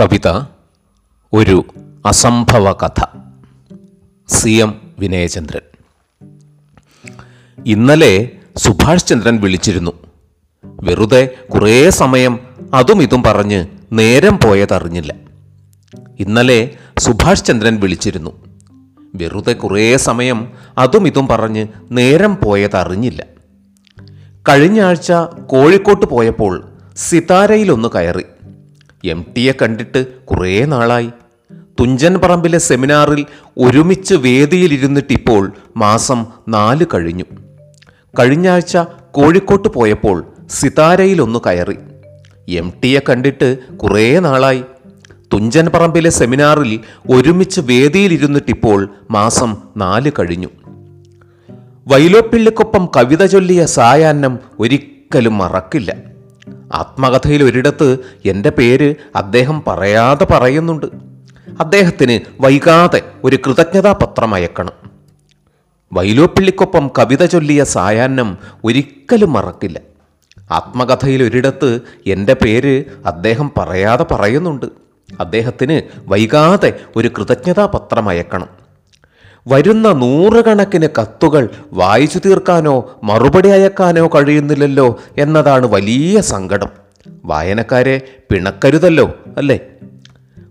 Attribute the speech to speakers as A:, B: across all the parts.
A: കവിത ഒരു അസംഭവ കഥ. C M Vinayachandran. ഇന്നലെ സുഭാഷ് ചന്ദ്രൻ വിളിച്ചിരുന്നു. വെറുതെ കുറേ സമയം അതും ഇതും പറഞ്ഞ് നേരം പോയതറിഞ്ഞില്ല ഇന്നലെ സുഭാഷ് ചന്ദ്രൻ വിളിച്ചിരുന്നു. വെറുതെ കുറേ സമയം അതും ഇതും പറഞ്ഞ് നേരം പോയതറിഞ്ഞില്ല കഴിഞ്ഞ ആഴ്ച കോഴിക്കോട്ട് പോയപ്പോൾ സിതാരയിലൊന്ന് കയറി. എം ടിയെ കണ്ടിട്ട് കുറേ നാളായി. തുഞ്ചൻ പറമ്പിലെ സെമിനാറിൽ ഒരുമിച്ച് വേദിയിലിരുന്നിട്ടിപ്പോൾ മാസം നാല് കഴിഞ്ഞു. കഴിഞ്ഞ ആഴ്ച കോഴിക്കോട്ട് പോയപ്പോൾ സിതാരയിലൊന്ന് കയറി. എം ടിയെ കണ്ടിട്ട് കുറേ നാളായി. തുഞ്ചൻ പറമ്പിലെ സെമിനാറിൽ ഒരുമിച്ച് വേദിയിലിരുന്നിട്ടിപ്പോൾ മാസം നാല് കഴിഞ്ഞു. വൈലോപ്പിള്ളിക്കൊപ്പം കവിത ചൊല്ലിയ സായാഹ്നം ഒരിക്കലും മറക്കില്ല. ആത്മകഥയിൽ ഒരിടത്ത് എന്റെ പേര് അദ്ദേഹം പറയാതെ പറയുന്നുണ്ട്. അദ്ദേഹത്തിന് വൈകാതെ ഒരു കൃതജ്ഞതാ പത്രം അയക്കണം വൈലോപ്പിള്ളിക്കൊപ്പം കവിത ചൊല്ലിയ സായാഹ്നം ഒരിക്കലും മറക്കില്ല. ആത്മകഥയിൽ ഒരിടത്ത് എന്റെ പേര് അദ്ദേഹം പറയാതെ പറയുന്നുണ്ട്. അദ്ദേഹത്തിന് വൈകാതെ ഒരു കൃതജ്ഞതാ പത്രം അയക്കണം വരുന്ന നൂറുകണക്കിന് കത്തുകൾ വായിച്ചു തീർക്കാനോ മറുപടി അയക്കാനോ കഴിയുന്നില്ലല്ലോ എന്നതാണ് വലിയ സങ്കടം. വായനക്കാരെ പിണക്കരുതല്ലോ അല്ലേ?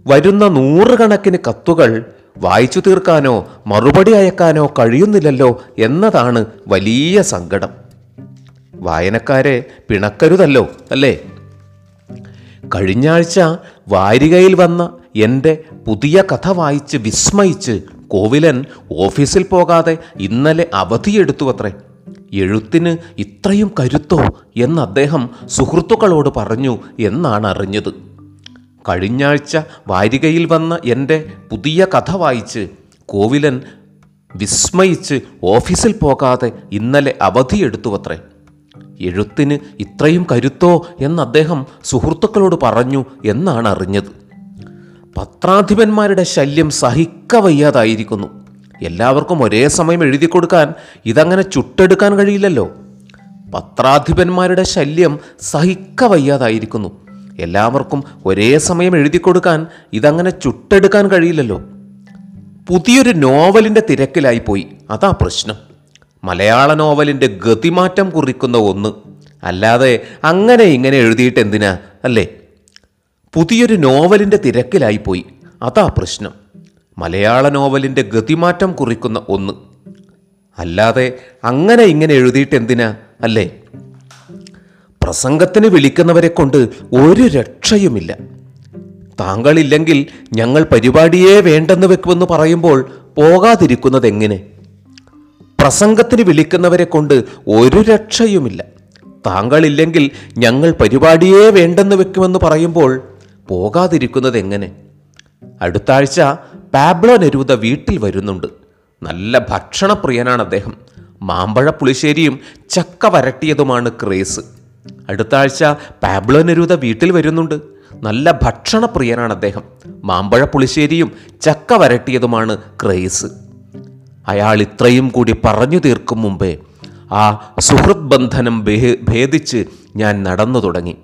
A: വരുന്ന നൂറുകണക്കിന് കത്തുകൾ വായിച്ചു തീർക്കാനോ മറുപടി അയക്കാനോ കഴിയുന്നില്ലല്ലോ എന്നതാണ് വലിയ സങ്കടം. വായനക്കാരെ പിണക്കരുതല്ലോ അല്ലേ? കഴിഞ്ഞ ആഴ്ച വാരികയിൽ വന്ന എന്റെ പുതിയ കഥ വായിച്ച് വിസ്മയിച്ച് കോവിലൻ ഓഫീസിൽ പോകാതെ ഇന്നലെ അവധിയെടുത്തു അത്രേ എഴുത്തിന് ഇത്രയും കരുത്തോ എന്ന് അദ്ദേഹം സുഹൃത്തുക്കളോട് പറഞ്ഞു എന്നാണ് അറിഞ്ഞത്. കഴിഞ്ഞാഴ്ച വാരികയിൽ വന്ന എന്റെ പുതിയ കഥ വായിച്ച് കോവിലൻ വിസ്മയിച്ച് ഓഫീസിൽ പോകാതെ ഇന്നലെ അവധിയെടുത്തു അത്രേ എഴുത്തിന് ഇത്രയും കരുത്തോ എന്ന് അദ്ദേഹം സുഹൃത്തുക്കളോട് പറഞ്ഞു എന്നാണ് അറിഞ്ഞത്. പത്രാധിപന്മാരുടെ ശല്യം സഹിക്കവയ്യാതായിരിക്കുന്നു. എല്ലാവർക്കും ഒരേ സമയം എഴുതി കൊടുക്കാൻ ഇതങ്ങനെ ചുട്ടെടുക്കാൻ കഴിയില്ലല്ലോ. പത്രാധിപന്മാരുടെ ശല്യം സഹിക്കവയ്യാതായിരിക്കുന്നു. എല്ലാവർക്കും ഒരേ സമയം എഴുതി കൊടുക്കാൻ ഇതങ്ങനെ ചുട്ടെടുക്കാൻ കഴിയില്ലല്ലോ. പുതിയൊരു നോവലിന്റെ തിരക്കിലായിപ്പോയി. അതാ പ്രശ്നം. മലയാള നോവലിന്റെ ഗതിമാറ്റം കുറിക്കുന്ന ഒന്ന്. അല്ലാതെ അങ്ങനെ ഇങ്ങനെ എഴുതിയിട്ട് എന്തിനാ അല്ലേ? പുതിയൊരു നോവലിന്റെ തിരക്കിലായിപ്പോയി. അതാ പ്രശ്നം. മലയാള നോവലിന്റെ ഗതിമാറ്റം കുറിക്കുന്ന ഒന്ന്. അല്ലാതെ അങ്ങനെ ഇങ്ങനെ എഴുതിയിട്ട് എന്തിനാ അല്ലേ? പ്രസംഗത്തിന് വിളിക്കുന്നവരെ കൊണ്ട് ഒരു രക്ഷയുമില്ല. താങ്കളില്ലെങ്കിൽ ഞങ്ങൾ പരിപാടിയേ വേണ്ടെന്ന് വെക്കുമെന്ന് പറയുമ്പോൾ പോകാതിരിക്കുന്നത് എങ്ങനെ? പ്രസംഗത്തിന് വിളിക്കുന്നവരെ കൊണ്ട് ഒരു രക്ഷയുമില്ല. താങ്കളില്ലെങ്കിൽ ഞങ്ങൾ പരിപാടിയേ വേണ്ടെന്ന് വെക്കുമെന്ന് പറയുമ്പോൾ പോകാതിരിക്കുന്നത് എങ്ങനെ അടുത്ത ആഴ്ച പാബ്ലോ നെരൂത വീട്ടിൽ വരുന്നുണ്ട്. നല്ല ഭക്ഷണപ്രിയനാണ് അദ്ദേഹം. മാമ്പഴ പുളിശ്ശേരിയും ചക്ക വരട്ടിയതുമാണ് ക്രേസ്. അടുത്ത ആഴ്ച പാബ്ലോ നെരൂത വീട്ടിൽ വരുന്നുണ്ട്. നല്ല ഭക്ഷണപ്രിയനാണ് അദ്ദേഹം. മാമ്പഴ പുളിശ്ശേരിയും ചക്ക വരട്ടിയതുമാണ് ക്രേസ്. അയാൾ ഇത്രയും കൂടി പറഞ്ഞു തീർക്കും മുമ്പേ ആ സുഹൃത് ബന്ധനം ഭേദിച്ച് ഞാൻ നടന്നു തുടങ്ങി.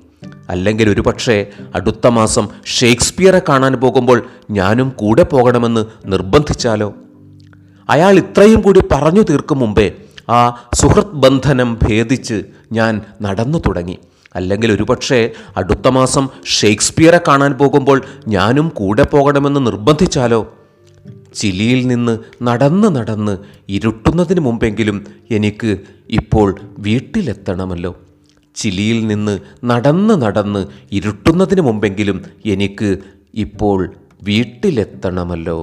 A: അല്ലെങ്കിൽ ഒരുപക്ഷെ അടുത്ത മാസം ഷേക്സ്പിയറെ കാണാൻ പോകുമ്പോൾ ഞാനും കൂടെ പോകണമെന്ന് നിർബന്ധിച്ചാലോ? അയാൾ ഇത്രയും കൂടി പറഞ്ഞു തീർക്കും മുമ്പേ ആ സുഹൃത് ബന്ധനം ഭേദിച്ച് ഞാൻ നടന്നു തുടങ്ങി. അല്ലെങ്കിൽ ഒരുപക്ഷെ അടുത്ത മാസം ഷേക്സ്പിയറെ കാണാൻ പോകുമ്പോൾ ഞാനും കൂടെ പോകണമെന്ന് നിർബന്ധിച്ചാലോ? ചിലിയിൽ നിന്ന് നടന്ന് നടന്ന് ഇരുട്ടുന്നതിന് മുമ്പെങ്കിലും എനിക്ക് ഇപ്പോൾ വീട്ടിലെത്തണമല്ലോ. ചിലിയിൽ നിന്ന് നടന്ന് നടന്ന് ഇരുട്ടുന്നതിന് മുമ്പെങ്കിലും എനിക്ക് ഇപ്പോൾ വീട്ടിലെത്തണമല്ലോ.